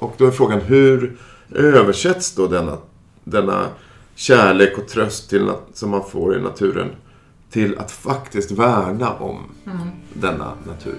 Och då är frågan hur översätts då denna, denna kärlek och tröst till, som man får i naturen till att faktiskt värna om denna natur.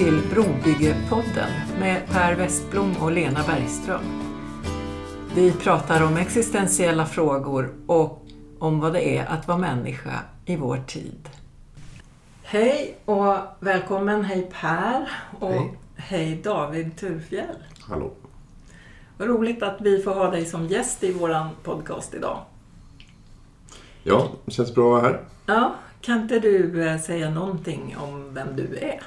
Till Brobyggepodden med Per Westblom och Lena Bergström. Vi pratar om existentiella frågor och om vad det är att vara människa i vår tid. Hej och välkommen, hej Per och Hej. hej David Turfjell. Hallå. Vad roligt att vi får ha dig som gäst i våran podcast idag. Ja, det känns bra att vara här. Ja, kan inte du eh, säga någonting om vem du är?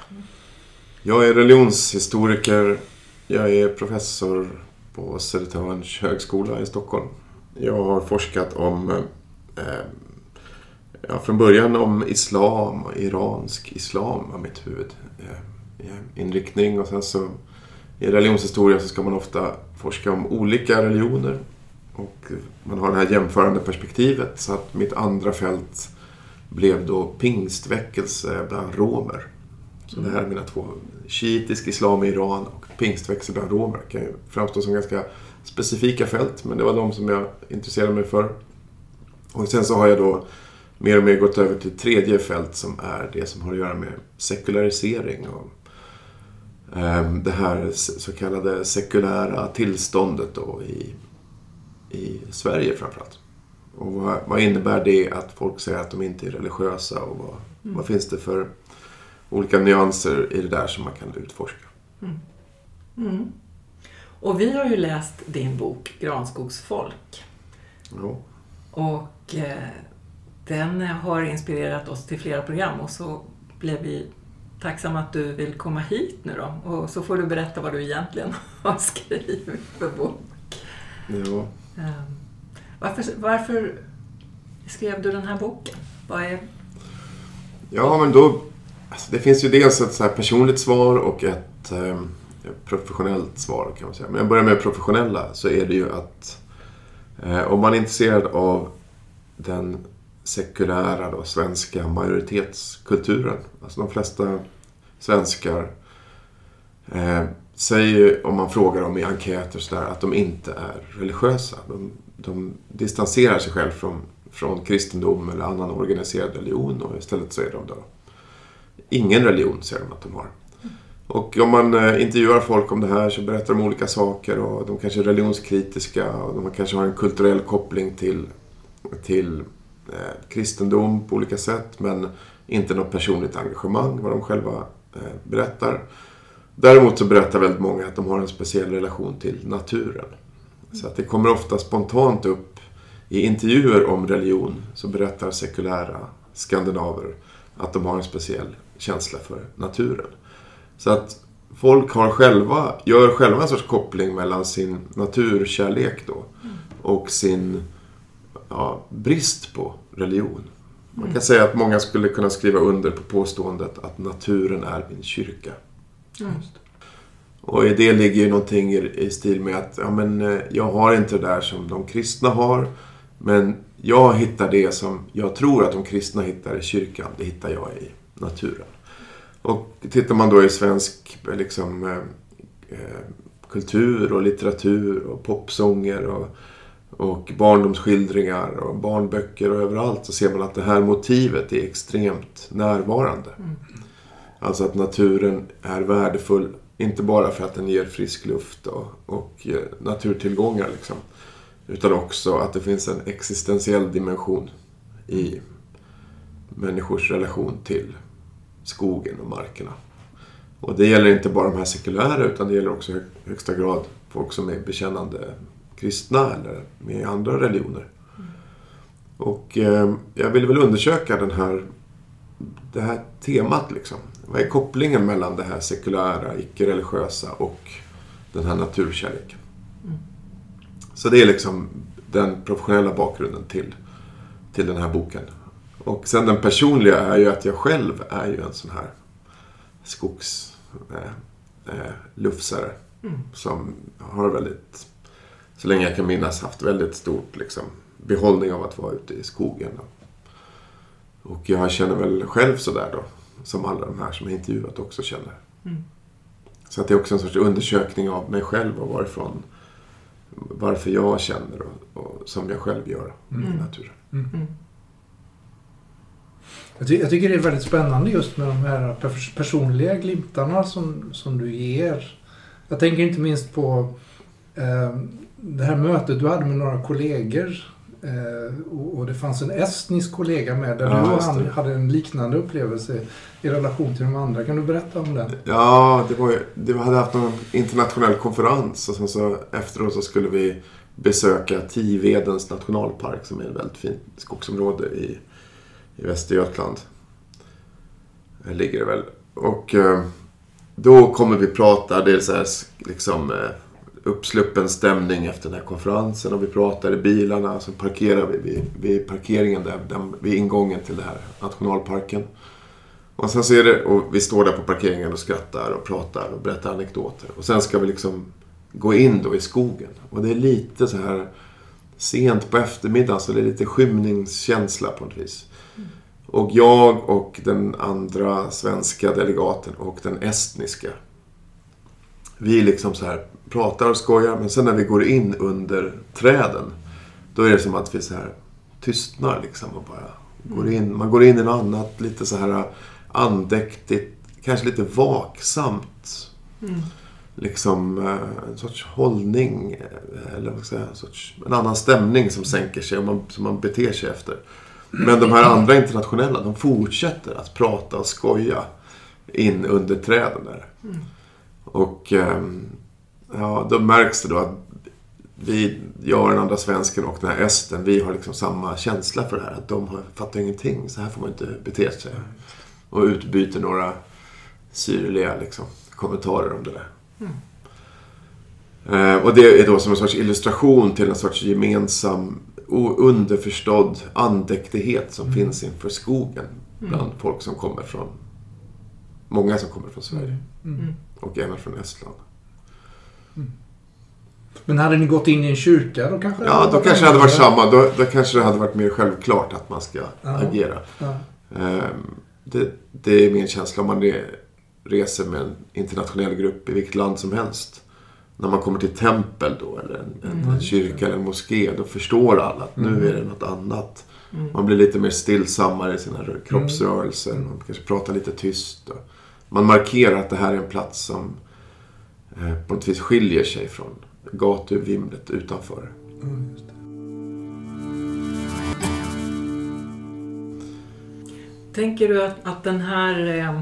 Jag är religionshistoriker. Jag är professor på Södertörns högskola i Stockholm. Jag har forskat om, eh, ja, från början om islam, iransk islam var mitt huvudinriktning. Eh, och sen så i religionshistoria så ska man ofta forska om olika religioner. Och man har det här jämförande perspektivet. Så att mitt andra fält blev då pingstväckelse bland romer. Så det här är mina två. Shiitisk islam i Iran och pingstväckelse bland romer. kan ju framstå som ganska specifika fält, men det var de som jag intresserade mig för. Och sen så har jag då mer och mer gått över till tredje fält som är det som har att göra med sekularisering och ehm, det här så kallade sekulära tillståndet då i, i Sverige framförallt. Och vad, vad innebär det att folk säger att de inte är religiösa och vad, vad finns det för olika nyanser i det där som man kan utforska? Mm. Och vi har ju läst din bok Granskogsfolk. Ja. Och eh, den har inspirerat oss till flera program och så blev vi tacksamma att du vill komma hit nu då. Och så får du berätta vad du egentligen har skrivit för bok. ja. Eh, varför, varför skrev du den här boken? Vad är... Ja, men då... Alltså det finns ju dels ett så här personligt svar och ett eh, professionellt svar kan man säga. Men jag börjar med det professionella så är det ju att eh, om man är intresserad av den sekulära då, svenska majoritetskulturen. Alltså de flesta svenskar eh, säger ju, om man frågar dem i enkäter och sådär, att de inte är religiösa. De, de distanserar sig själv från, från kristendom eller annan organiserad religion och istället så är de då ingen religion, säger de att de har. Och om man eh, intervjuar folk om det här så berättar de olika saker och de kanske är religionskritiska och de kanske har en kulturell koppling till, till eh, kristendom på olika sätt men inte något personligt engagemang vad de själva eh, berättar. Däremot så berättar väldigt många att de har en speciell relation till naturen. Så att det kommer ofta spontant upp i intervjuer om religion så berättar sekulära skandinaver att de har en speciell känsla för naturen. Så att folk har själva, gör själva en sorts koppling mellan sin naturkärlek då och sin ja, brist på religion. Man kan säga att många skulle kunna skriva under på påståendet att naturen är min kyrka. Och i det ligger ju någonting i, i stil med att ja, men, eh, jag har inte det där som de kristna har. Men jag hittar det som jag tror att de kristna hittar i kyrkan. Det hittar jag i naturen. Och tittar man då i svensk liksom, eh, eh, kultur och litteratur och popsånger och, och barndomsskildringar och barnböcker och överallt så ser man att det här motivet är extremt närvarande. Alltså att naturen är värdefull, inte bara för att den ger frisk luft och, och eh, naturtillgångar liksom. Utan också att det finns en existentiell dimension i människors relation till skogen och markerna. Och det gäller inte bara de här sekulära utan det gäller också i högsta grad folk som är bekännande kristna eller med andra religioner. Och eh, jag ville väl undersöka den här, det här temat liksom. Vad är kopplingen mellan det här sekulära, icke-religiösa och den här naturkärleken? Så det är liksom den professionella bakgrunden till, till den här boken. Och sen den personliga är ju att jag själv är ju en sån här eh, eh, lufsare. Mm. Som har väldigt, så länge jag kan minnas, haft väldigt stort liksom, behållning av att vara ute i skogen. Och jag känner väl själv sådär då. Som alla de här som jag intervjuat också känner. Mm. Så att det är också en sorts undersökning av mig själv och varifrån varför jag känner och, och som jag själv gör mm. i naturen. Mm. Jag, ty jag, tycker det är väldigt spännande just med de här personliga glimtarna som, som du ger. Jag tänker inte minst på eh, det här mötet du hade med några kollegor. Eh, och, och, det fanns en estnisk kollega med där ja, du och han hade en liknande upplevelse i relation till de andra. Kan du berätta om den? Ja, det var ju, vi hade haft någon internationell konferens och sen så efteråt så skulle vi besöka Tivedens nationalpark som är ett väldigt fint skogsområde i i Västergötland. Där ligger det väl. Och eh, då kommer vi prata, det är så här, liksom eh, uppsluppen stämning efter den här konferensen och vi pratar i bilarna. Så parkerar vi vid, vid parkeringen där, där, vid ingången till den här nationalparken. Och sen så är det, och vi står där på parkeringen och skrattar och pratar och berättar anekdoter. Och sen ska vi liksom gå in då i skogen. Och det är lite så här sent på eftermiddagen så det är lite skymningskänsla på något vis. Och jag och den andra svenska delegaten och den estniska. Vi liksom så här pratar och skojar men sen när vi går in under träden. Då är det som att vi så här tystnar liksom och bara går in. Man går in i något annat lite så här andäktigt, kanske lite vaksamt. Mm. Liksom eh, en sorts hållning, eh, eller vad ska jag säga, en, sorts, en annan stämning som sänker sig och man, som man beter sig efter. Men de här andra internationella, de fortsätter att prata och skoja in under träden där. Mm. Och ehm, ja, då märks det då att vi, jag och den andra svensken och den här esten, vi har liksom samma känsla för det här. Att de har, fattar ingenting. Så här får man inte bete sig. Och utbyter några syrliga liksom, kommentarer om det där. Mm. Eh, och det är då som en sorts illustration till en sorts gemensam underförstådd andäktighet som mm. finns inför skogen bland mm. folk som kommer från Många som kommer från Sverige. Mm. mm. Och även från Estland. Men hade ni gått in i en kyrka då kanske? Ja, då kanske det hade varit samma. Då, då kanske det hade varit mer självklart att man ska ja. agera. Ja. Um, det, det, är min känsla om man reser med en internationell grupp i vilket land som helst när man kommer till tempel då, eller en, mm. en kyrka eller en moské, då förstår alla att nu mm. är det något annat. Mm. Man blir lite mer stillsammare i sina kroppsrörelser. Mm. Man kanske pratar lite tyst. Och man markerar att det här är en plats som eh, på något vis skiljer sig från gatuvimlet utanför. Mm, Tänker du att, att den här eh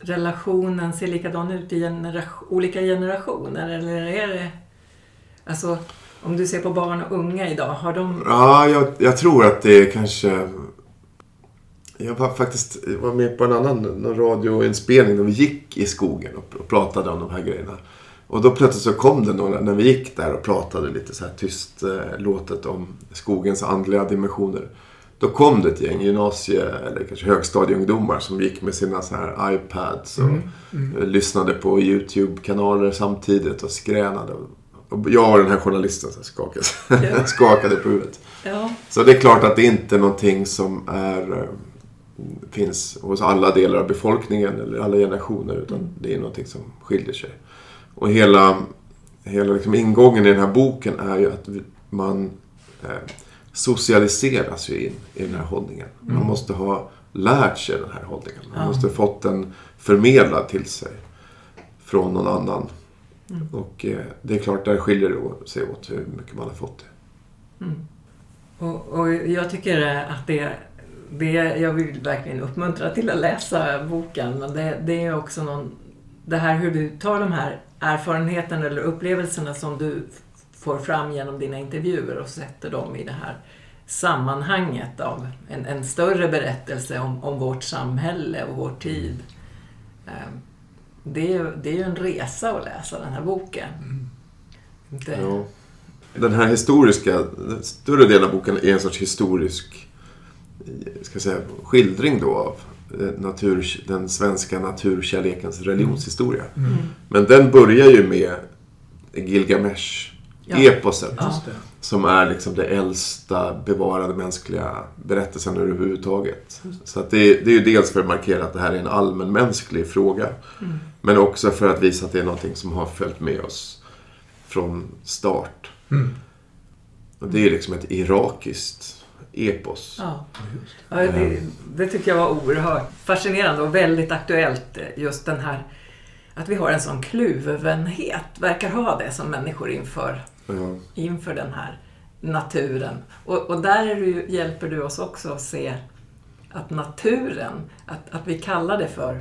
relationen ser likadan ut i genera olika generationer? Eller är det... Alltså, om du ser på barn och unga idag, har de... Ja, jag, jag tror att det är kanske... Jag var faktiskt jag var med på en annan radioinspelning när vi gick i skogen och, och pratade om de här grejerna. Och då plötsligt så kom det några, när vi gick där och pratade lite så här tyst eh, låtet om skogens andliga dimensioner. Då kom det ett gäng gymnasie eller kanske högstadieungdomar som gick med sina så här iPads och mm. Mm. lyssnade på YouTube-kanaler samtidigt och skränade. Och jag och den här journalisten så skakade, ja. skakade på huvudet. Ja. Så det är klart att det inte är någonting som är, eh, finns hos alla delar av befolkningen eller alla generationer. Utan mm. det är någonting som skiljer sig. Och hela, hela liksom ingången i den här boken är ju att man eh, socialiseras ju in i den här hållningen. Man mm. måste ha lärt sig den här hållningen. Man måste ha fått den förmedlad till sig från någon annan. Mm. Och eh, det är klart, där skiljer det sig åt hur mycket man har fått det. Mm. Och, och, jag tycker att det, det, jag vill verkligen uppmuntra till att läsa boken, men det, det är också någon, det här hur du tar de här erfarenheterna eller upplevelserna som du får fram genom dina intervjuer och sätter dem i det här sammanhanget av en, en större berättelse om, om vårt samhälle och vår tid. Ehm, det är, det är ju en resa att läsa den här boken. Mm. Det... Ja. Den här historiska, den större delen av boken är en sorts historisk ska säga, skildring då av, eh, natur, den svenska naturkärlekens religionshistoria. Mm. Men den börjar ju med Gilgamesh-eposet. Ja. Just det. Som är liksom det äldsta bevarade mänskliga berättelsen överhuvudtaget. Så att det, det är ju dels för att markera att det här är en allmänmänsklig fråga. Mm. Men också för att visa att det är någonting som har följt med oss från start. Mm. Och det är liksom ett irakiskt epos. Ja. Ja, det, det tycker jag var oerhört fascinerande och väldigt aktuellt. eh, Just den här att vi har en sån kluvenhet, verkar ha det som människor inför, Ja. inför den här naturen. Och, och där är du, hjälper du oss också att se att naturen, att, att vi kallar det för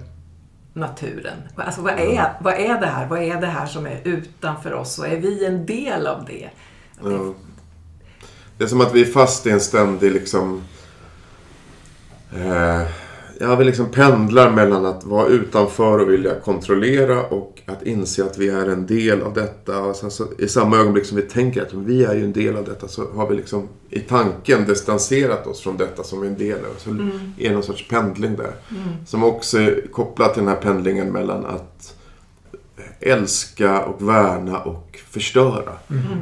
naturen. Alltså vad är, vad är det här? Vad är det här som är utanför oss? Och är vi en del av det? Att det Ja. Det är som att vi är fast i en ständig liksom... Eh, ja, vi liksom pendlar mellan att vara utanför och vilja kontrollera och att inse att vi är en del av detta. Och sen så, I samma ögonblick som vi tänker att vi är ju en del av detta så har vi liksom i tanken distanserat oss från detta som är en del av Så Mm. är det någon sorts pendling där. Som också är kopplad till den här pendlingen mellan att älska och värna och förstöra.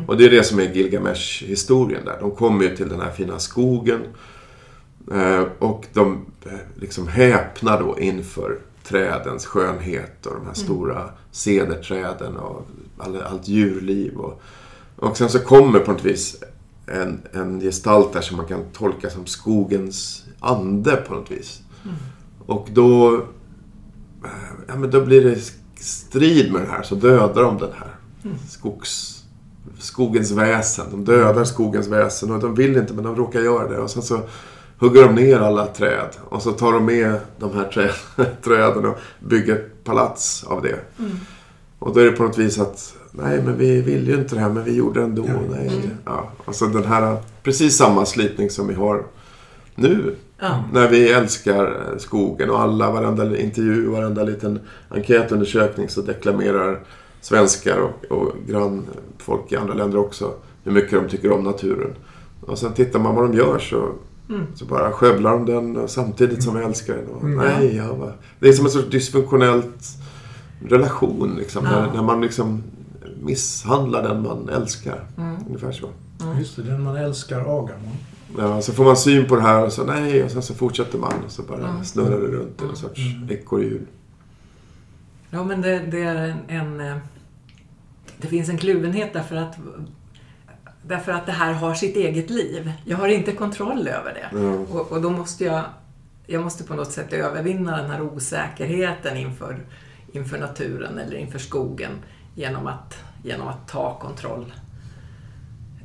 Och det är det som är Gilgamesh-historien där. De kommer ju till den här fina skogen. Eh, Och de eh, liksom häpnar då inför trädens skönhet och de här stora cederträden och all, allt djurliv. Och, och sen så kommer på något vis en, en gestalt där som man kan tolka som skogens ande på något vis. Och då, eh, ja, men då blir det strid med det här, så dödar de den här skogs, skogens väsen. De dödar skogens väsen och de vill inte men de råkar göra det. Och sen så hugger de ner alla träd och så tar de med de här trä, träden och bygger ett palats av det. Och då är det på något vis att nej men vi vill ju inte det här men vi gjorde det ändå. Ja. Nej. Ja. Alltså den här, precis samma slitning som vi har nu Ja. när vi älskar skogen och alla, varenda intervju, varenda liten enkätundersökning så deklamerar svenskar och, och grannfolk i andra länder också hur mycket de tycker om naturen. Och sen tittar man vad de gör så, Mm. så bara skövlar de den och samtidigt som vi älskar den. Och, Mm. nej, ja, va. Det är som en sorts dysfunktionellt relation liksom, Ja. när, när man liksom misshandlar den man älskar. Mm. Ungefär så. Just det, den man älskar agar man. Ja, så får man syn på det här och så nej, och sen så fortsätter man och så bara Mm. snurrar det runt i en sorts Mm. ekorrhjul. Ja, men det, det är en, en... eh, Det finns en kluvenhet därför att, därför att det här har sitt eget liv. Jag har inte kontroll över det. Ja. Och, och då måste jag... Jag måste på något sätt övervinna den här osäkerheten inför, inför naturen eller inför skogen genom att, genom att ta kontroll.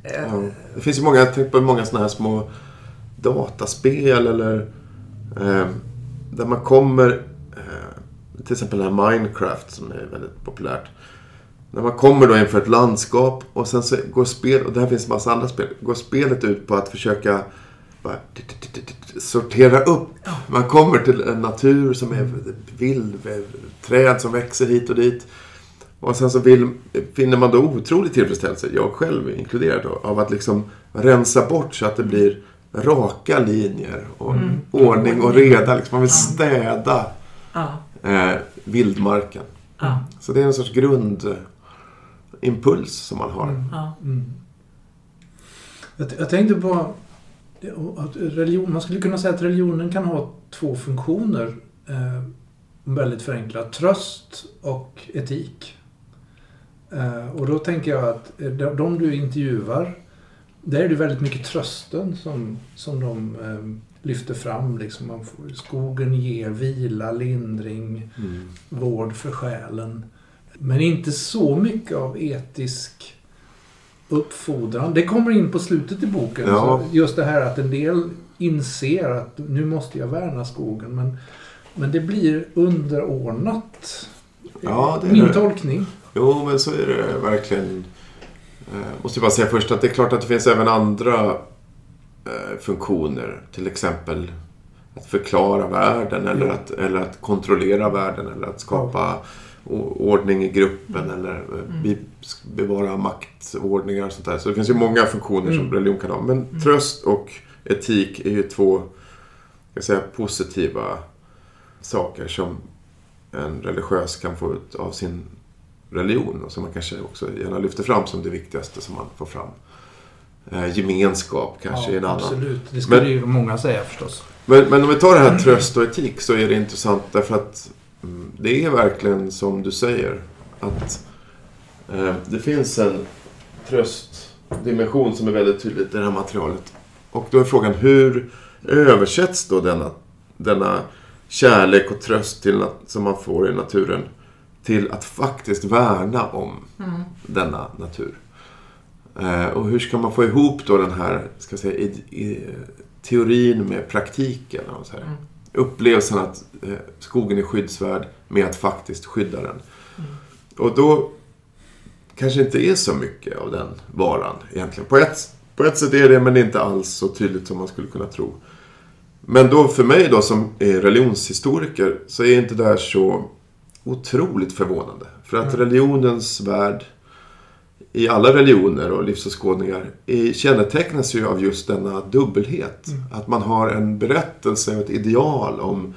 Eh, Ja. Det finns ju många, jag tänker på många sådana här små dataspel eller eh, där man kommer, eh, till exempel den här Minecraft som är väldigt populärt. När man kommer då inför ett landskap och sen så går spel, och där finns en massa andra spel, går spelet ut på att försöka bara, sortera upp. Man kommer till en natur som är vild, träd som växer hit och dit. Och sen så vill, finner man då otrolig tillfredsställelse, jag själv inkluderad, då, av att liksom rensa bort så att det blir raka linjer och Mm. ordning och reda. Liksom. Man vill städa ja, eh, vildmarken. ja, Så det är en sorts grundimpuls som man har. Mm. ja. Mm. Jag, jag tänkte på att religion, man skulle kunna säga att religionen kan ha två funktioner. Eh, väldigt förenklat. Tröst och etik. Eh, och då tänker jag att eh, de, de du intervjuar, där är det väldigt mycket trösten som, som de eh, lyfter fram. Liksom man får, skogen ger vila, lindring, Mm. vård för själen. Men inte så mycket av etisk uppfordran. Det kommer in på slutet i boken. Ja. Just det här att en del inser att nu måste jag värna skogen. Men, men det blir underordnat. Ja, det är Min det. tolkning. Jo, men så är det verkligen. Eh, måste jag bara säga först att det är klart att det finns även andra eh, funktioner. Till exempel att förklara världen eller, Ja. att, eller att kontrollera världen eller att skapa o- ordning i gruppen eller eh, be, bevara maktordningar och sånt där. Så det finns ju många funktioner som Mm. religion kan ha. Men tröst och etik är ju två jag säga, positiva saker som en religiös kan få ut av sin religion och som man kanske också gärna lyfter fram som det viktigaste som man får fram. Eh, gemenskap kanske ja, är en annan. Absolut, det skulle Men- ju många säga förstås. Men, men om vi tar det här tröst och etik så är det intressant därför att mm, det är verkligen som du säger att eh, det finns en tröstdimension som är väldigt tydlig i det här materialet. Och då är frågan hur översätts då denna, denna kärlek och tröst till, som man får i naturen till att faktiskt värna om Mm. denna natur. Eh, och hur ska man få ihop då den här ska säga, i, i, teorin med praktiken? om man säger. Mm. Upplevelsen att eh, skogen är skyddsvärd med att faktiskt skydda den. Mm. Och då kanske inte är så mycket av den varan egentligen. På ett, på ett sätt är det, men det är inte alls så tydligt som man skulle kunna tro. Men då för mig då som är religionshistoriker så är inte det här så otroligt förvånande. För att Mm. religionens värld i alla religioner och livsåskådningar kännetecknas ju av just denna dubbelhet. Mm. Att man har en berättelse och ett ideal om,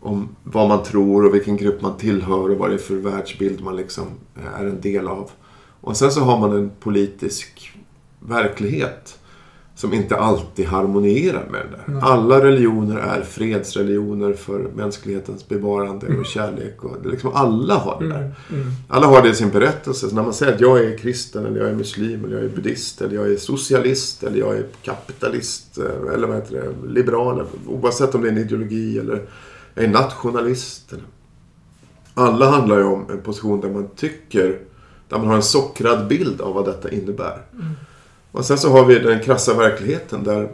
om vad man tror och vilken grupp man tillhör och vad det är för världsbild man liksom är en del av. Och sen så har man en politisk verklighet som inte alltid harmonierar med den där. Nej. Alla religioner är fredsreligioner för mänsklighetens bevarande Mm. och kärlek. Och det liksom alla har det där. Mm. Mm. Alla har det i sin berättelse. Så när man säger att jag är kristen, eller jag är muslim, eller jag är buddhist, eller jag är socialist, eller jag är kapitalist, eh, eller vad heter det, liberal, oavsett om det är en ideologi eller jag är nationalist. Eller. Alla handlar ju om en position där man tycker, där man har en sockrad bild av vad detta innebär. Mm. Och sen så har vi den krassa verkligheten där,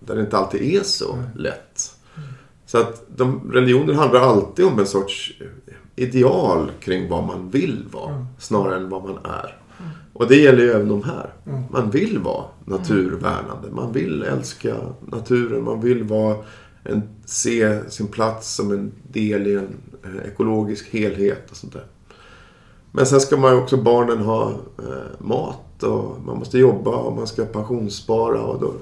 där det inte alltid är så Mm. lätt. Så att de, religioner handlar alltid om en sorts ideal kring vad man vill vara, Mm. snarare än vad man är. Och det gäller ju även de här. Mm. Man vill vara naturvärnande. Man vill älska naturen. Man vill vara en, se sin plats som en del i en eh, ekologisk helhet och sånt där. Men sen ska man ju också barnen ha eh, mat och man måste jobba och man ska pensionsspara och då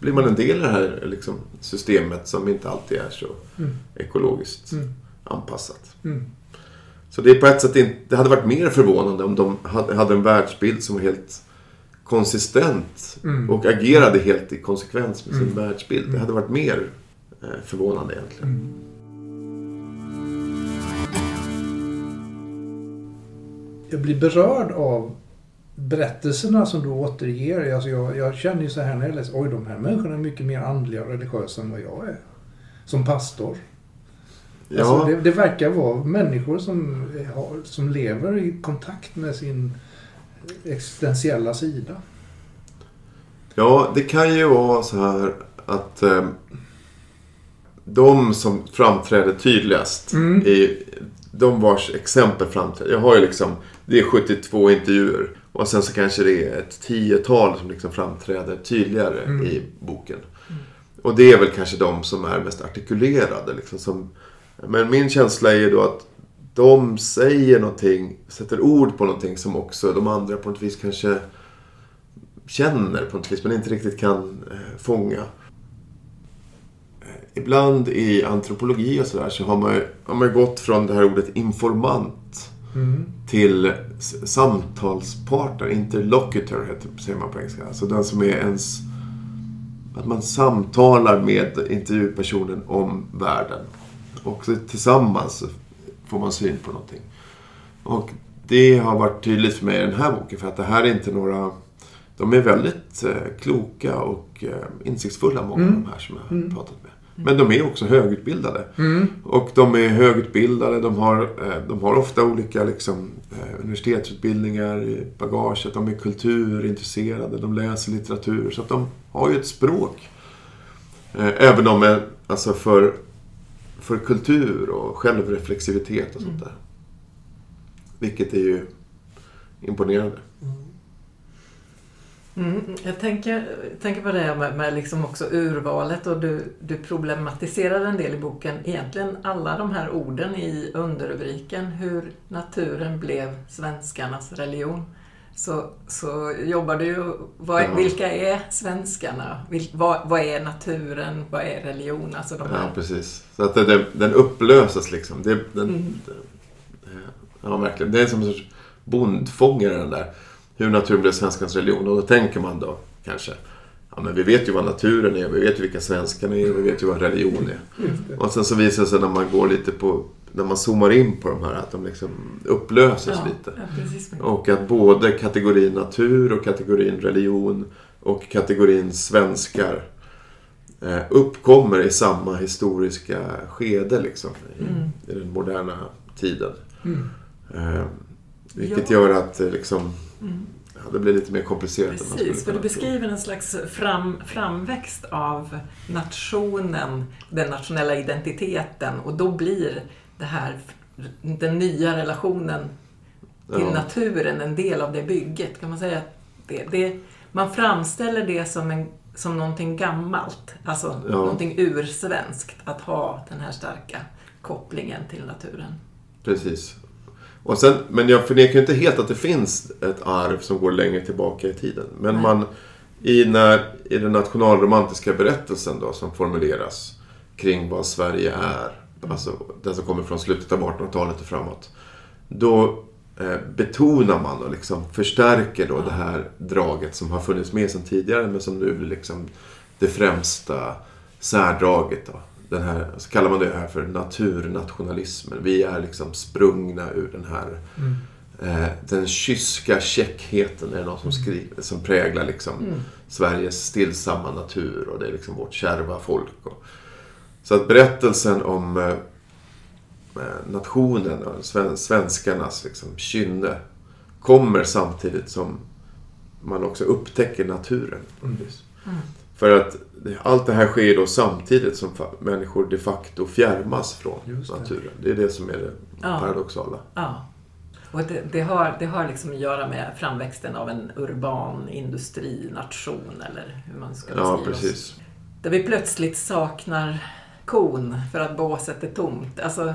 blir man en del i det här liksom, systemet som inte alltid är så Mm. ekologiskt Mm. anpassat. Mm. Så det är på ett sätt inte, det hade varit mer förvånande om de hade en världsbild som var helt konsistent Mm. och agerade helt i konsekvens med sin Mm. världsbild. Det hade varit mer eh, förvånande egentligen. Jag blir berörd av berättelserna som du återger. Alltså jag, jag känner ju så här när jag läser, oj de här människorna är mycket mer andliga och religiösa än vad jag är. Som pastor. Ja, Alltså det, det verkar vara människor som, har, som lever i kontakt med sin existentiella sida. ja, det kan ju vara så här att eh, de som framträder tydligast Mm. är de vars exempel framträder. Jag har ju liksom, det är 72 intervjuer och sen så kanske det är ett tiotal som liksom framträder tydligare Mm. i boken. Och det är väl kanske de som är mest artikulerade. Liksom, som, men min känsla är ju då att de säger någonting, sätter ord på någonting som också de andra på något vis kanske känner på något vis, men inte riktigt kan eh, fånga. Eh, Ibland i antropologi och sådär så har man, ju- har man ju gått från det här ordet informant Mm. till samtalspartner, interlocutor heter, säger man på engelska. Alltså den som är ens... Att man samtalar med intervjupersonen om världen. Och tillsammans får man syn på någonting. Och det har varit tydligt för mig i den här boken, för att det här är inte några... De är väldigt eh, kloka och eh, insiktsfulla, många av Mm. de här som jag har Mm. pratat med. Men de är också högutbildade. Mm. Och de är högutbildade, de har, eh, de har ofta olika liksom, eh, universitetsutbildningar i bagaget, de är kulturintresserade, de läser litteratur. Så att de har ju ett språk. Eh, Även om alltså för, för kultur och självreflexivitet och sånt där. Vilket är ju imponerande. Mm, jag tänker, tänker på det här med, med liksom också urvalet och du, du problematiserar en del i boken. Egentligen alla de här orden i underrubriken hur naturen blev svenskarnas religion. så, så jobbar du vad, Ja. Vilka är svenskarna? Vil, vad, vad är naturen? Vad är religion? Alltså de Ja, precis. Så att det, den upplöses liksom. Det, den, Mm. det, ja, verkligen. Det är som en sorts bondfångare den där. Hur naturen blev svenskans religion. Och då tänker man då kanske. Ja, men vi vet ju vad naturen är. Vi vet ju vilka svenskarna är. Vi vet ju vad religion är. Och sen så visar det sig när man går lite på... När man zoomar in på de här att de liksom upplöses ja, lite. ja. Och att både kategorin natur och kategorin religion och kategorin svenskar eh, uppkommer i samma historiska skede liksom, i, Mm. i den moderna tiden. Mm. Eh, vilket Ja. gör att eh, liksom, Mm. ja, det blir lite mer komplicerat. Precis, för du beskriver en slags fram, framväxt av nationen, den nationella identiteten och då blir det här, den nya relationen till Ja. naturen en del av det bygget. Kan man säga att det, det, man framställer det som, en, som någonting gammalt, alltså Ja. någonting ursvenskt, att ha den här starka kopplingen till naturen. Precis. Och sen, men jag förnekar ju inte helt att det finns ett arv som går längre tillbaka i tiden. Men Nej. man, i, när, i den nationalromantiska berättelsen då, som formuleras kring vad Sverige är, alltså den som kommer från slutet av 1800-talet och framåt. Då eh, betonar man och liksom förstärker då det här draget som har funnits med sedan tidigare men som nu blir liksom det främsta särdraget. Då. Den här, så kallar man det här för naturnationalismen. Vi är liksom sprungna ur den här Mm. eh, den kyska käckheten är det någon som, skriver, som präglar liksom Mm. Sveriges stillsamma natur och det är liksom vårt kärva folk. Och, så att berättelsen om eh, eh, nationen och sven, svenskarnas liksom, kynne kommer samtidigt som man också upptäcker naturen. Mm. För att allt det här sker då samtidigt som människor de facto fjärmas från Just det. naturen. Det är det som är det Ja. paradoxala. Ja. Och det, det, har, det har liksom att göra med framväxten av en urban industrination eller hur man ska beskriva Ja, oss. precis. Där vi plötsligt saknar kon för att båset är tomt. Alltså,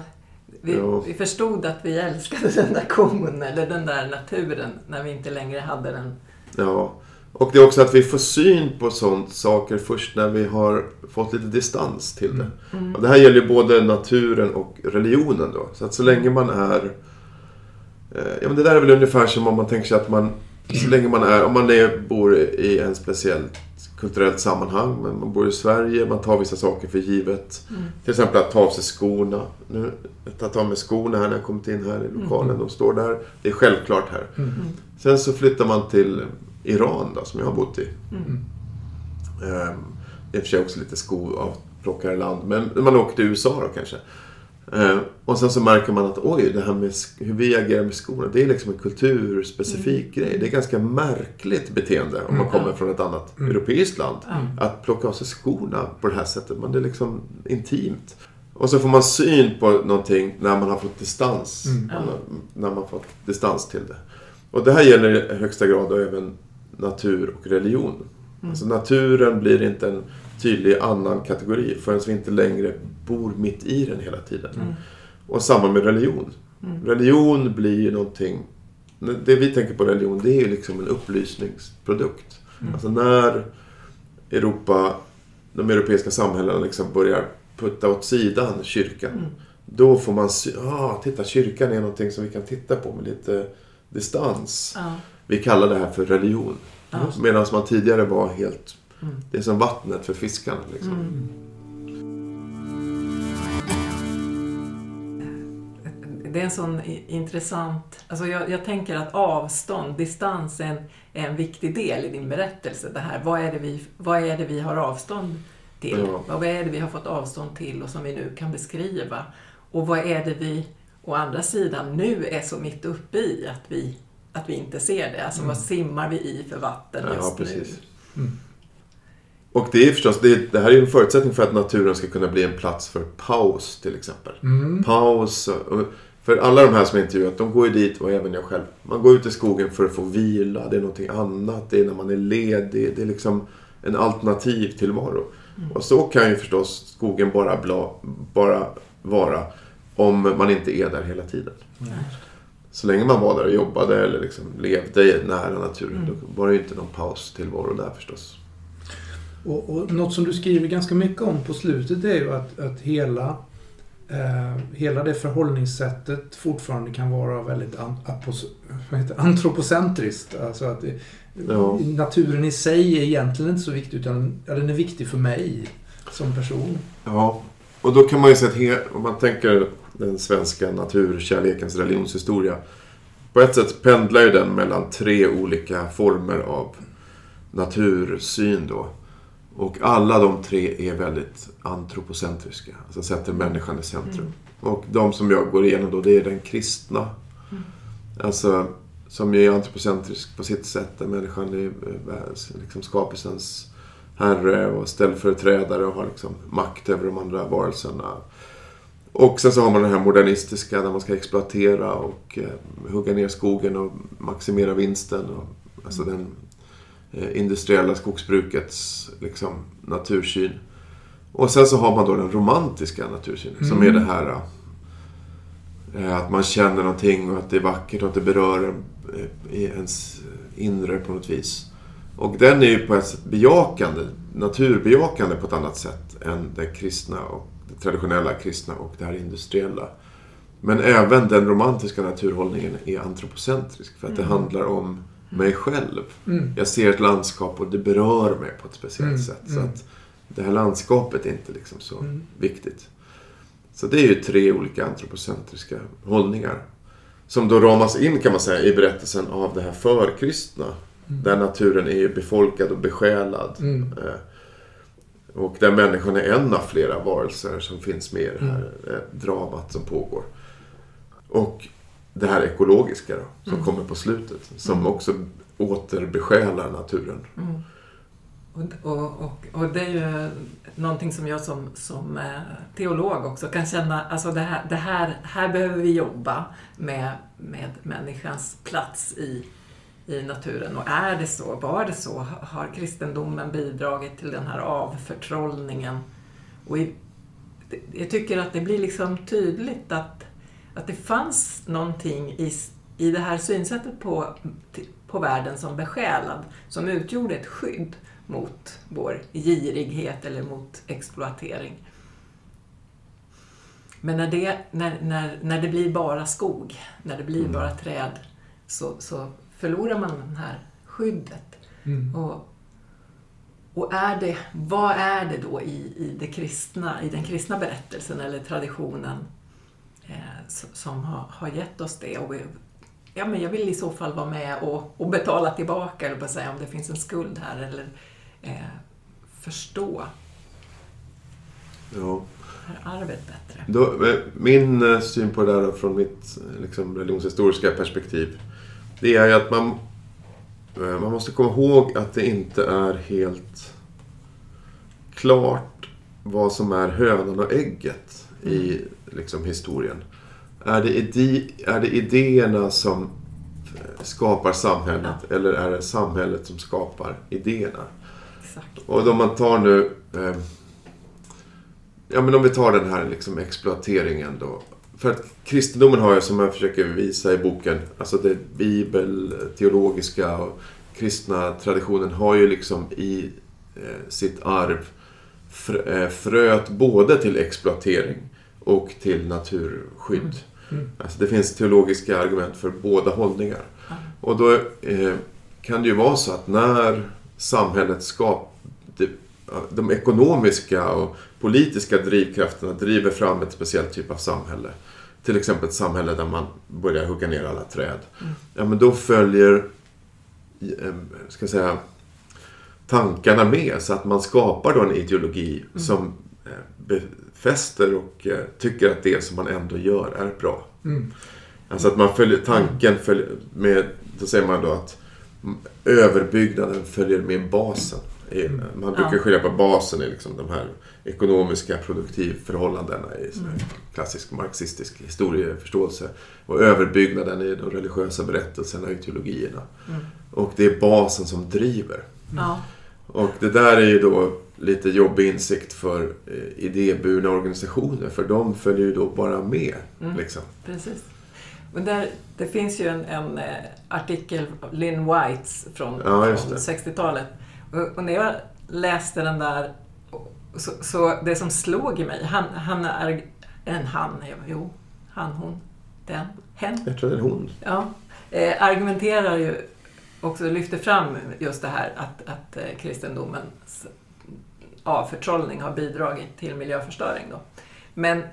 vi, Ja. vi förstod att vi älskade den där kon eller den där naturen när vi inte längre hade den. Ja. Och det är också att vi får syn på sånt saker först när vi har fått lite distans till det. Mm. Och det här gäller ju både naturen och religionen då. Så att så länge man är... Eh, ja men det där är väl ungefär som om man tänker sig att man... Så länge man är... Om man är, bor i en speciellt kulturellt sammanhang. Men man bor i Sverige, man tar vissa saker för givet. Mm. Till exempel att ta av sig skorna. Nu, jag tar av mig skorna här när jag kommit in här i lokalen. De står där. Det är självklart här. Mm. Sen så flyttar man till Iran då, som jag har bott i. Mm. Ehm, I och för sig också lite skoavplockarland. Men man åker till USA då kanske. Ehm, och sen så märker man att oj, det här med hur vi agerar med skorna. Det är liksom en kulturspecifik grej. Det är ganska märkligt beteende om man Mm. kommer från ett annat europeiskt land. Ja. Att plocka av sig skorna på det här sättet. Man, det är liksom intimt. Och så får man syn på någonting när man har fått distans. Mm. När man fått distans till det. Och det här gäller i högsta grad även natur och religion. Alltså naturen blir inte en tydlig annan kategori förrän vi inte längre bor mitt i den hela tiden. Mm. Och samma med religion. Mm. Religion blir ju någonting... Det vi tänker på religion, det är ju liksom en upplysningsprodukt. Mm. Alltså när Europa, de europeiska samhällena liksom börjar putta åt sidan kyrkan. Mm. Då får man se, ah, titta kyrkan är någonting som vi kan titta på med lite distans. Ja. Vi kallar det här för religion. Ja. Medan man tidigare var helt, Mm. det är som vattnet för fiskarna. Liksom. Mm. Det är en sån intressant... Alltså jag, jag tänker att avstånd, distans är en, är en viktig del i din berättelse. Det här, vad, är det vi, vad är det vi har avstånd till? Ja. Vad är det vi har fått avstånd till och som vi nu kan beskriva? Och vad är det vi, å andra sidan, nu är så mitt uppe i att vi, att vi inte ser det? Alltså vad simmar vi i för vatten Ja, just precis. nu? Mm. Och det är förstås, det, det här är ju en förutsättning för att naturen ska kunna bli en plats för paus till exempel. Mm. Paus. För alla de här som jag intervjuat, de går ju dit och även jag själv. Man går ut i skogen för att få vila, det är någonting annat, det är när man är ledig, det är liksom en alternativ tillvaro. Och så kan ju förstås skogen bara, bla, bara vara om man inte är där hela tiden. Mm. Så länge man var där och jobbade eller liksom levde nära naturen, Mm. då var det ju inte någon paus tillvaro där förstås. Och, och något som du skriver ganska mycket om på slutet är ju att, att hela, eh, hela det förhållningssättet fortfarande kan vara väldigt an, apos, heter, antropocentriskt. Alltså att Ja. naturen i sig är egentligen inte så viktig utan ja, den är viktig för mig som person. Ja, och då kan man ju säga att om man tänker den svenska naturkärlekens religionshistoria. På ett sätt pendlar ju den mellan tre olika former av natursyn då. Och alla de tre är väldigt antropocentriska. Alltså sätter människan i centrum. Och de som jag går igenom då, det är den kristna. Mm. Alltså, som ju är antropocentrisk på sitt sätt. Där människan är eh, liksom skapelsens herre och ställföreträdare och har liksom makt över de andra varelserna. Och sen så har man den här modernistiska där man ska exploatera och eh, hugga ner skogen och maximera vinsten. Och, alltså den eh, industriella skogsbrukets liksom, natursyn. Och sen så har man då den romantiska natursynen som är Mm. det här eh, att man känner någonting och att det är vackert och att det berör eh, ens inre på något vis. Och den är ju på ett sätt bejakande, naturbejakande på ett annat sätt än det kristna och det traditionella kristna och det här industriella. Men även den romantiska naturhållningen är antropocentrisk för att det Mm. handlar om mig själv. Mm. Jag ser ett landskap och det berör mig på ett speciellt Mm, sätt. Så mm. att det här landskapet är inte liksom så Mm. viktigt. Så det är ju tre olika antropocentriska hållningar. Som då ramas in kan man säga i berättelsen av det här förkristna. Där naturen är befolkad och besjälad. Mm. Eh, Och där människan är en av flera varelser som finns med i det här eh, dramat som pågår. Och det här ekologiska då, som Mm. kommer på slutet. Som också återbesjälar naturen. Mm. Och, och, och, och det är ju någonting som jag som, som eh, teolog också kan känna, alltså det här, det här, här behöver vi jobba med, med människans plats i, i naturen. Och är det så, var det så, har kristendomen bidragit till den här avförtrollningen? Och i, jag tycker att det blir liksom tydligt att, att det fanns någonting i, i det här synsättet på, på världen som besjälad som utgjorde ett skydd mot vår girighet eller mot exploatering. Men när det, när, när, när det blir bara skog, när det blir Mm. bara träd, så, så förlorar man det här skyddet. Mm. Och, och är det, vad är det då i, i, det kristna, i den kristna berättelsen eller traditionen eh, som har, har gett oss det? Och vi, ja, men jag vill i så fall vara med och, och betala tillbaka, eller bara säga om det finns en skuld här, eller eh, förstå Ja. det här arvet bättre. Då, eh, min eh, syn på det där från mitt eh, liksom, religionshistoriska perspektiv. Det är ju att man, eh, man måste komma ihåg att det inte är helt klart vad som är hönan och ägget i liksom, historien. Är det, ide, är det idéerna som eh, skapar samhället eller är det samhället som skapar idéerna? Exakt. Och om man tar nu... Eh, ja, men om vi tar den här liksom exploateringen då. För att kristendomen har ju, som jag försöker visa i boken, alltså det bibelteologiska och kristna traditionen har ju liksom i eh, sitt arv frö, eh, fröet både till exploatering och till naturskydd. Mm. Alltså det finns teologiska argument för båda hållningar. Ja. Och då eh, kan det ju vara så att när samhället skapar de ekonomiska och politiska drivkrafterna driver fram ett speciellt typ av samhälle. Till exempel ett samhälle där man börjar hugga ner alla träd. Mm. Ja, men då följer eh, ska säga, tankarna med. Så att man skapar då en ideologi Mm. som eh, befäster och eh, tycker att det som man ändå gör är bra. Mm. Alltså att man följer tanken följer med, då säger man då att överbyggnaden följer med basen. Mm. Man brukar Ja. skilja på basen i liksom de här ekonomiska produktivförhållandena i här klassisk marxistisk historieförståelse. Och överbyggnaden i de religiösa berättelserna och teologierna. Mm. Och det är basen som driver. Ja. Och det där är ju då lite jobbig insikt för eh, idéburna organisationer. För de följer ju då bara med. Mm. Liksom. Precis. Och där, det finns ju en, en eh, artikel Lynn Whites från, Ja, från det. 60-talet. Och, när jag läste den där, så, så det som slog i mig, han, han är en han, jo, han, hon, den, hen. Jag tror det är en hon. Ja, eh, argumenterar ju också, lyfter fram just det här att, att eh, kristendomens avförtrollning har bidragit till miljöförstöring. Då. Men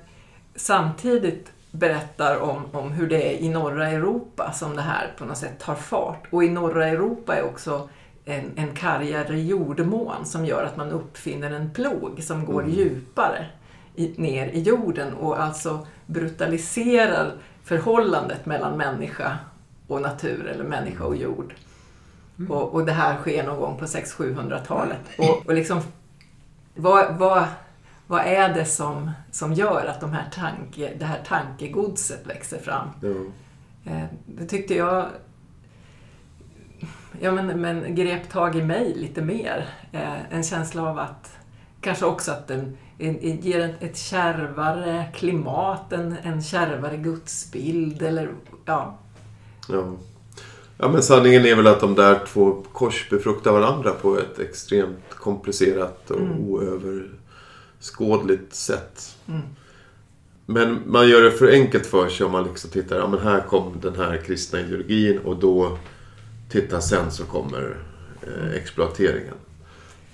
samtidigt berättar om, om hur det är i norra Europa som det här på något sätt tar fart. Och i norra Europa är också en, en kargare jordmån som gör att man uppfinner en plog som går Mm. djupare i, ner i jorden och alltså brutaliserar förhållandet mellan människa och natur eller människa och jord. Och, och det här sker någon gång på 600-700-talet. Och, och liksom, vad, vad, vad är det som, som gör att de här tanke, det här tankegodset växer fram? Eh, det tyckte jag ja, men, men grep tag i mig lite mer. Eh, en känsla av att kanske också att den en, en, ger ett, ett kärvare klimat, en, en kärvare gudsbild eller ja. Ja. ja, men sanningen är väl att de där två korsbefruktar varandra på ett extremt komplicerat och Mm. oöverskådligt sätt. Mm. Men man gör det för enkelt för sig om man liksom tittar, ja men här kom den här kristna ideologin och då, titta sen så kommer eh, exploateringen.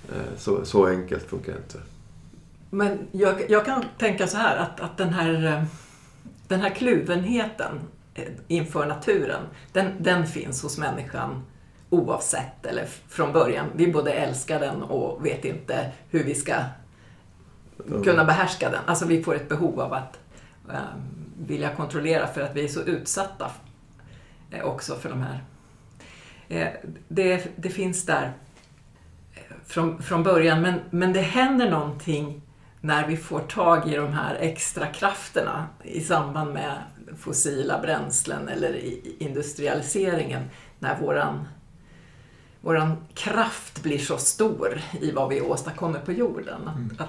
Eh, så, så enkelt funkar det inte. Men jag, jag kan tänka så här att, att den, här, eh, den här kluvenheten eh, inför naturen, den, den finns hos människan oavsett eller från början. Vi både älskar den och vet inte hur vi ska kunna behärska den. Alltså vi får ett behov av att eh, vilja kontrollera för att vi är så utsatta eh, också för de här. Eh, det, det finns där eh, från, från början men, men det händer någonting när vi får tag i de här extra krafterna i samband med fossila bränslen eller i industrialiseringen. När våran, våran kraft blir så stor i vad vi åstadkommer på jorden. Att, att,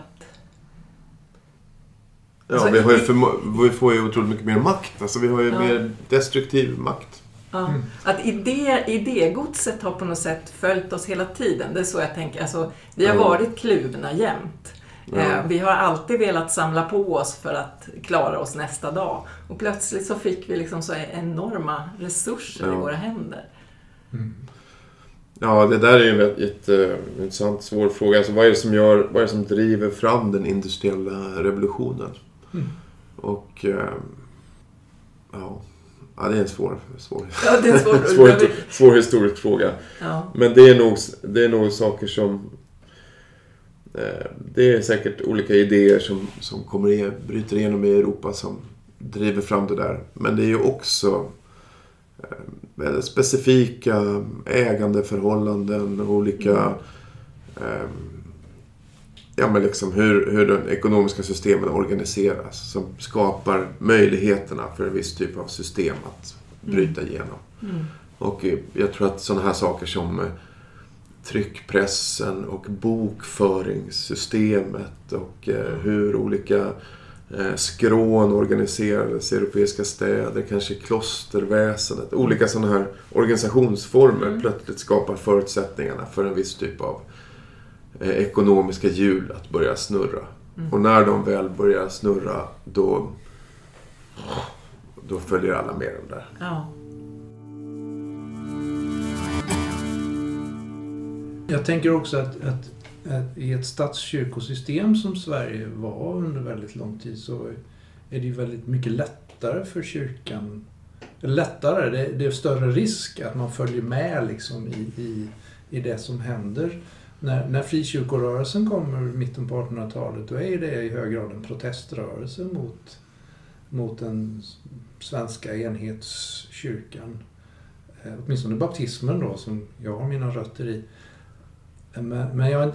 Ja, Alltså, vi, vi får ju otroligt mycket mer makt. Alltså vi har ju Ja. mer destruktiv makt. Ja, Att idé, idégodset har på något sätt följt oss hela tiden. Det är så jag tänker. Alltså, vi har Ja. varit kluvna jämt. Eh, Vi har alltid velat samla på oss för att klara oss nästa dag. Och plötsligt så fick vi liksom så enorma resurser i Ja. våra händer. Ja, det där är ju en jätteintressant, svår fråga. Alltså, vad, är det som gör, vad är det som driver fram den industriella revolutionen? Mm. Och... Eh, ja, ja, det är en svår, svår, Ja, det är svårt. svår, svår historisk fråga. Ja. Men det är nog, det är nog saker som... Eh, det är säkert olika idéer som, som kommer i, bryter igenom i Europa som driver fram det där. Men det är ju också eh, specifika ägandeförhållanden och olika... Eh, ja, men liksom hur, hur de ekonomiska systemen organiseras som skapar möjligheterna för en viss typ av system att bryta igenom. Mm. Och eh, jag tror att sådana här saker som eh, tryckpressen och bokföringssystemet och eh, hur olika skrån organiserades i europeiska städer, kanske klosterväsendet. Olika sådana här organisationsformer Mm. plötsligt skapar förutsättningarna för en viss typ av eh, ekonomiska hjul att börja snurra. Mm. Och när de väl börjar snurra då, då följer alla med dem där. Ja. Jag tänker också att, att, att i ett statskyrkosystem som Sverige var under väldigt lång tid så är det ju väldigt mycket lättare för kyrkan. Lättare, det, det är större risk att man följer med liksom i, i, i det som händer. När, när frikyrkorörelsen kommer i mitten på 1800-talet då är det i hög grad en proteströrelse mot, mot den svenska enhetskyrkan. Eh, Åtminstone baptismen då, som jag har mina rötter i. Eh, Men, men jag,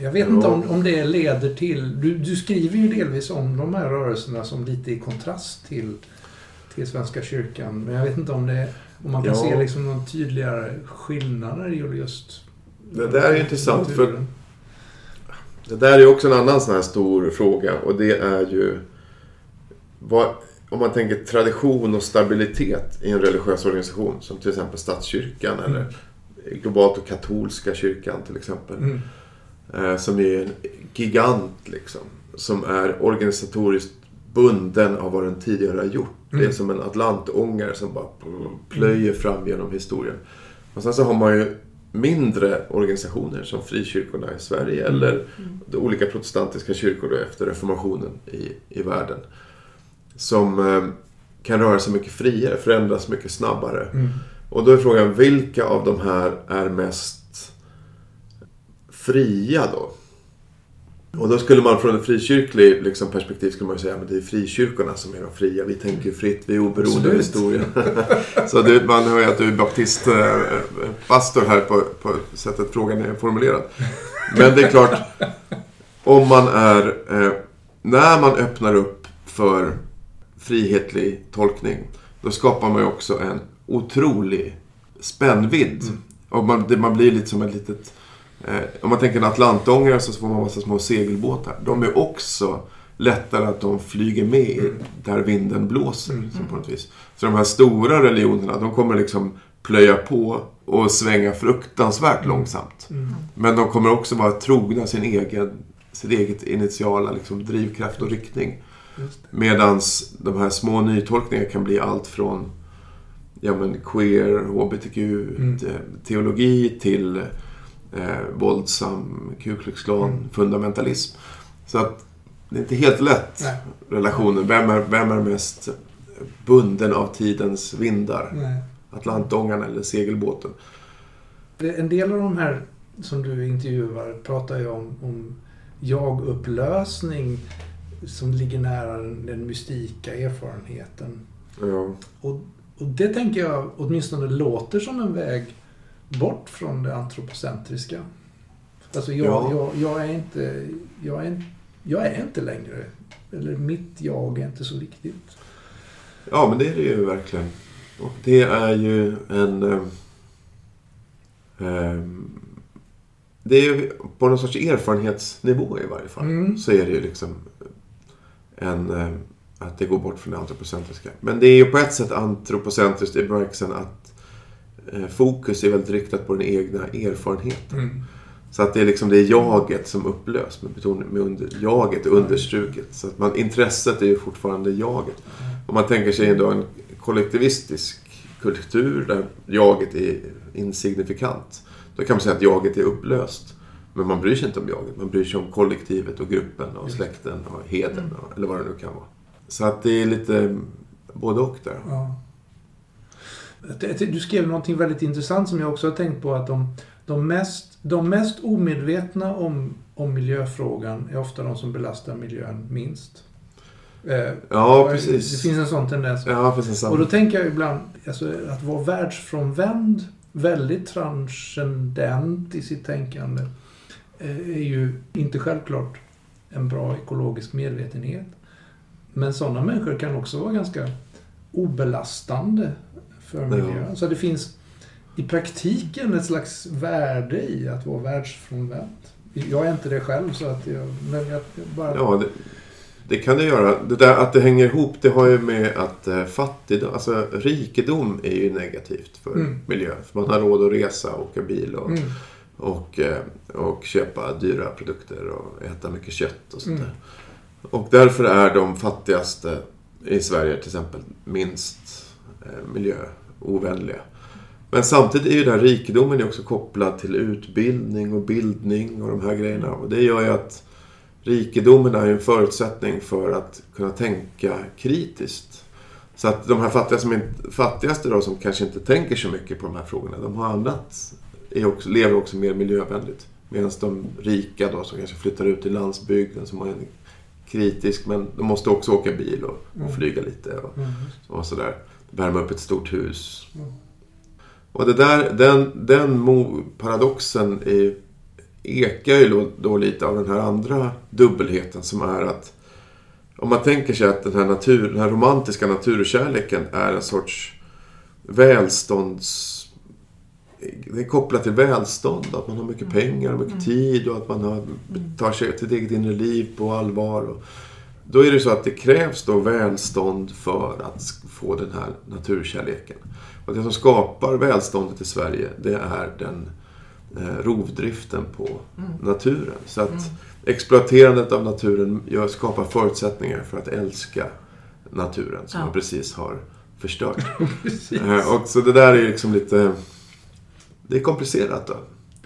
jag vet inte om, om det leder till... Du, du skriver ju delvis om de här rörelserna som lite i kontrast till, till Svenska kyrkan. Men jag vet inte om, det, om man kan Ja. se liksom någon tydligare skillnader i just... Det där är intressant, för-. Det där är också en annan sån här stor fråga och det är ju... Vad, om man tänker tradition och stabilitet i en religiös organisation som till exempel statskyrkan Mm. eller globalt och katolska kyrkan till exempel. Mm. Eh, som är en gigant liksom. Som är organisatoriskt bunden av vad den tidigare har gjort. Det är Mm. som en atlantångare som bara plöjer fram genom historien. Och sen så har man ju mindre organisationer som frikyrkorna i Sverige Mm. eller de olika protestantiska kyrkor efter reformationen i, i världen. Som eh, kan röra sig mycket friare, förändras mycket snabbare. Mm. Och då är frågan, vilka av de här är mest fria då? Och då skulle man från ett frikyrkligt liksom, perspektiv skulle man säga att det är frikyrkorna som är de fria. Vi tänker fritt, vi är oberoende av historien. Så det, man hör ju att du är baptistpastor här på, på sättet frågan är formulerad. Men det är klart, om man är... Eh, när man öppnar upp för frihetlig tolkning, då skapar man ju också en otrolig spännvidd. Och man, det, man blir lite som ett litet... Eh, om man tänker en atlantångare så får man massa små segelbåtar. De är också lättare att de flyger med där vinden blåser. Som på något vis. Så de här stora religionerna, de kommer liksom plöja på och svänga fruktansvärt långsamt. Mm. Men de kommer också vara trogna sin egen, sitt eget initiala liksom, drivkraft och riktning. Medan de här små nytolkningarna kan bli allt från ja, men queer, HBTQ, Mm. te- teologi till eh, våldsam Ku Klux Klan, Mm. fundamentalism. Så att det är inte helt lätt, Nej. relationen. Vem är, vem är mest bunden av tidens vindar? Nej. Atlantångaren eller segelbåten? En del av de här som du intervjuar pratar ju om, om jag-upplösning som ligger nära den, den mystika erfarenheten. Ja. Och, och det tänker jag åtminstone låter som en väg bort från det antropocentriska. Alltså jag, Ja. jag, jag, är inte, jag, är, jag är inte längre, eller mitt jag är inte så viktigt. Ja, men det är det ju verkligen. Och det är ju en... Eh, ehm, det är ju på någon sorts erfarenhetsnivå i varje fall. Mm. Så är det ju liksom en... Eh, att det går bort från det antropocentriska. Men det är ju på ett sätt antropocentriskt i bemärkelsen att fokus är väldigt riktat på den egna erfarenheten. Mm. Så att det är liksom det jaget som upplös med betoning med under, jaget är understruket. Så att man, intresset är ju fortfarande jaget. Om man tänker sig ändå en kollektivistisk kultur där jaget är insignifikant. Då kan man säga att jaget är upplöst. Men man bryr sig inte om jaget. Man bryr sig om kollektivet och gruppen och släkten och heden och, eller vad det nu kan vara. Så att det är lite både och där. Ja. Det- det- Du skrev någonting väldigt intressant som jag också har tänkt på att de, de, mest, de mest omedvetna om, om miljöfrågan är ofta de som belastar miljön minst. Eh, Ja, Det precis. finns en sån tendens. Ja, precis. Och då tänker jag ibland, alltså, att vara världsfrånvänd, väldigt transcendent i sitt tänkande, eh, är ju inte självklart en bra ekologisk medvetenhet. Men sådana människor kan också vara ganska obelastande för miljön. Så det finns i praktiken ett slags värde i att vara världsfrånvänd. Jag är inte det själv, så att jag, men jag bara... Ja, det, det kan det göra. Det där att det hänger ihop, det har ju med att eh, fattigdom, alltså rikedom är ju negativt för Mm. miljön. För man har råd att resa, åka bil och, Mm. och, eh, och köpa dyra produkter och äta mycket kött och sånt Mm. där. Och därför är de fattigaste i Sverige till exempel minst eh, miljöovänliga. Men samtidigt är ju den här rikedomen också kopplad till utbildning och bildning och de här grejerna. Och det gör ju att rikedomen är en förutsättning för att kunna tänka kritiskt. Så att de här fattiga som inte, fattigaste då, som kanske inte tänker så mycket på de här frågorna, de har annat, är också, lever också mer miljövänligt. Medan de rika då, som kanske flyttar ut till landsbygden, som har en kritisk, men de måste också åka bil och, och Mm. flyga lite och, Mm. och sådär. Värma upp ett stort hus. Mm. Och det där, den, den paradoxen är, ekar ju då, då lite av den här andra dubbelheten som är att om man tänker sig att den här, natur, den här romantiska naturkärleken är en sorts välstånds... Det är kopplat till välstånd, att man har mycket pengar och mycket tid och att man har, tar sig sitt eget inre liv på allvar. Och, Då är det så att det krävs då välstånd för att få den här naturkärleken. Och det som skapar välståndet i Sverige, det är den eh, rovdriften på Mm. naturen. Så att exploaterandet av naturen gör, skapar förutsättningar för att älska naturen som Ja. man precis har förstört. Precis. Eh, och så det där är liksom lite... Det är komplicerat då.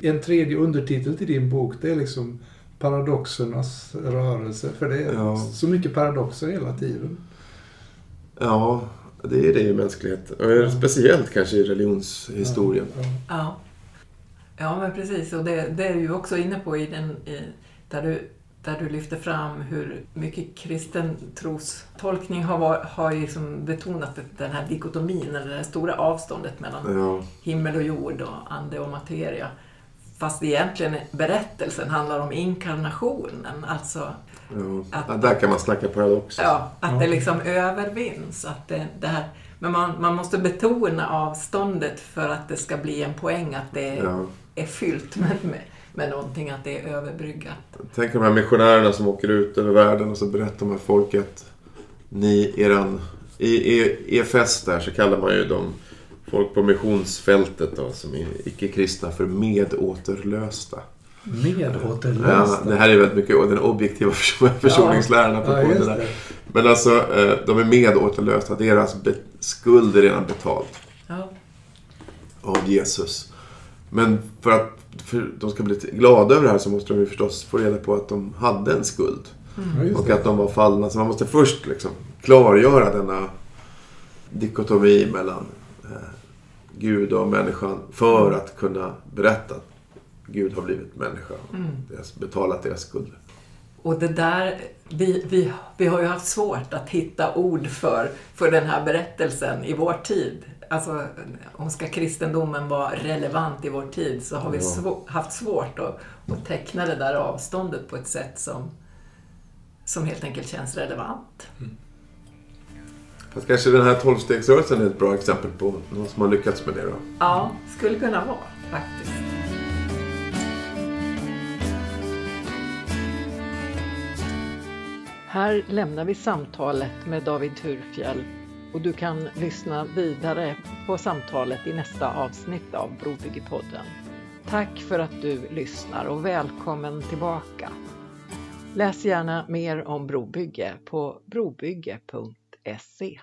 En tredje undertitel till din bok, det är liksom paradoxernas rörelse. För det är Ja. så mycket paradoxer hela tiden. Ja, det är det i mänsklighet. Och Speciellt kanske i religionshistorien. Ja. Ja. ja, men precis. Och det, det är du ju också inne på i den, i, där, du, där du lyfter fram hur mycket kristen trostolkning har, var, har liksom betonat den här dikotomin, eller det här stora avståndet mellan Ja, himmel och jord och ande och materia. Fast egentligen berättelsen handlar om inkarnationen, alltså ja. Att- ja, där kan man snacka paradoxer. ja, att Ja. det liksom övervinns. Att det, det här, men man, man måste betona avståndet för att det ska bli en poäng att det Ja. är fyllt med, med, med någonting, att det är överbryggat. Tänk de här missionärerna som åker ut över världen och så berättar man för folk att ni, eran... I E- EFS där så kallar man ju de folk på missionsfältet då, som är icke-kristna för medåterlösta. Medåterlösta. Ja, det här är väldigt mycket den objektiva försor- försoningsläran ja, det. Men alltså, eh, de är medåterlösta. Deras be- skuld är redan betald Ja, av Jesus. Men för att för de ska bli glada över det här så måste de ju förstås få reda på att de hade en skuld. Ja, just Och att de var fallna. Så man måste först liksom klargöra denna dikotomi mellan Gud och människan för att kunna berätta att Gud har blivit människa. Mm. Deras, betalat deras skulder. Och det där, vi, vi, vi har ju haft svårt att hitta ord för, för den här berättelsen i vår tid. Alltså, om ska kristendomen vara relevant i vår tid så har vi svå, haft svårt att, att teckna det där avståndet på ett sätt som, som helt enkelt känns relevant. Fast kanske den här tolvstegsrörelsen är ett bra exempel på någon som har lyckats med det då. Ja, skulle kunna vara faktiskt. Här lämnar vi samtalet med David Thurfjell och du kan lyssna vidare på samtalet i nästa avsnitt av Brobyggepodden. Tack för att du lyssnar och välkommen tillbaka. Läs gärna mer om brobygge på brobygge.se. é ser.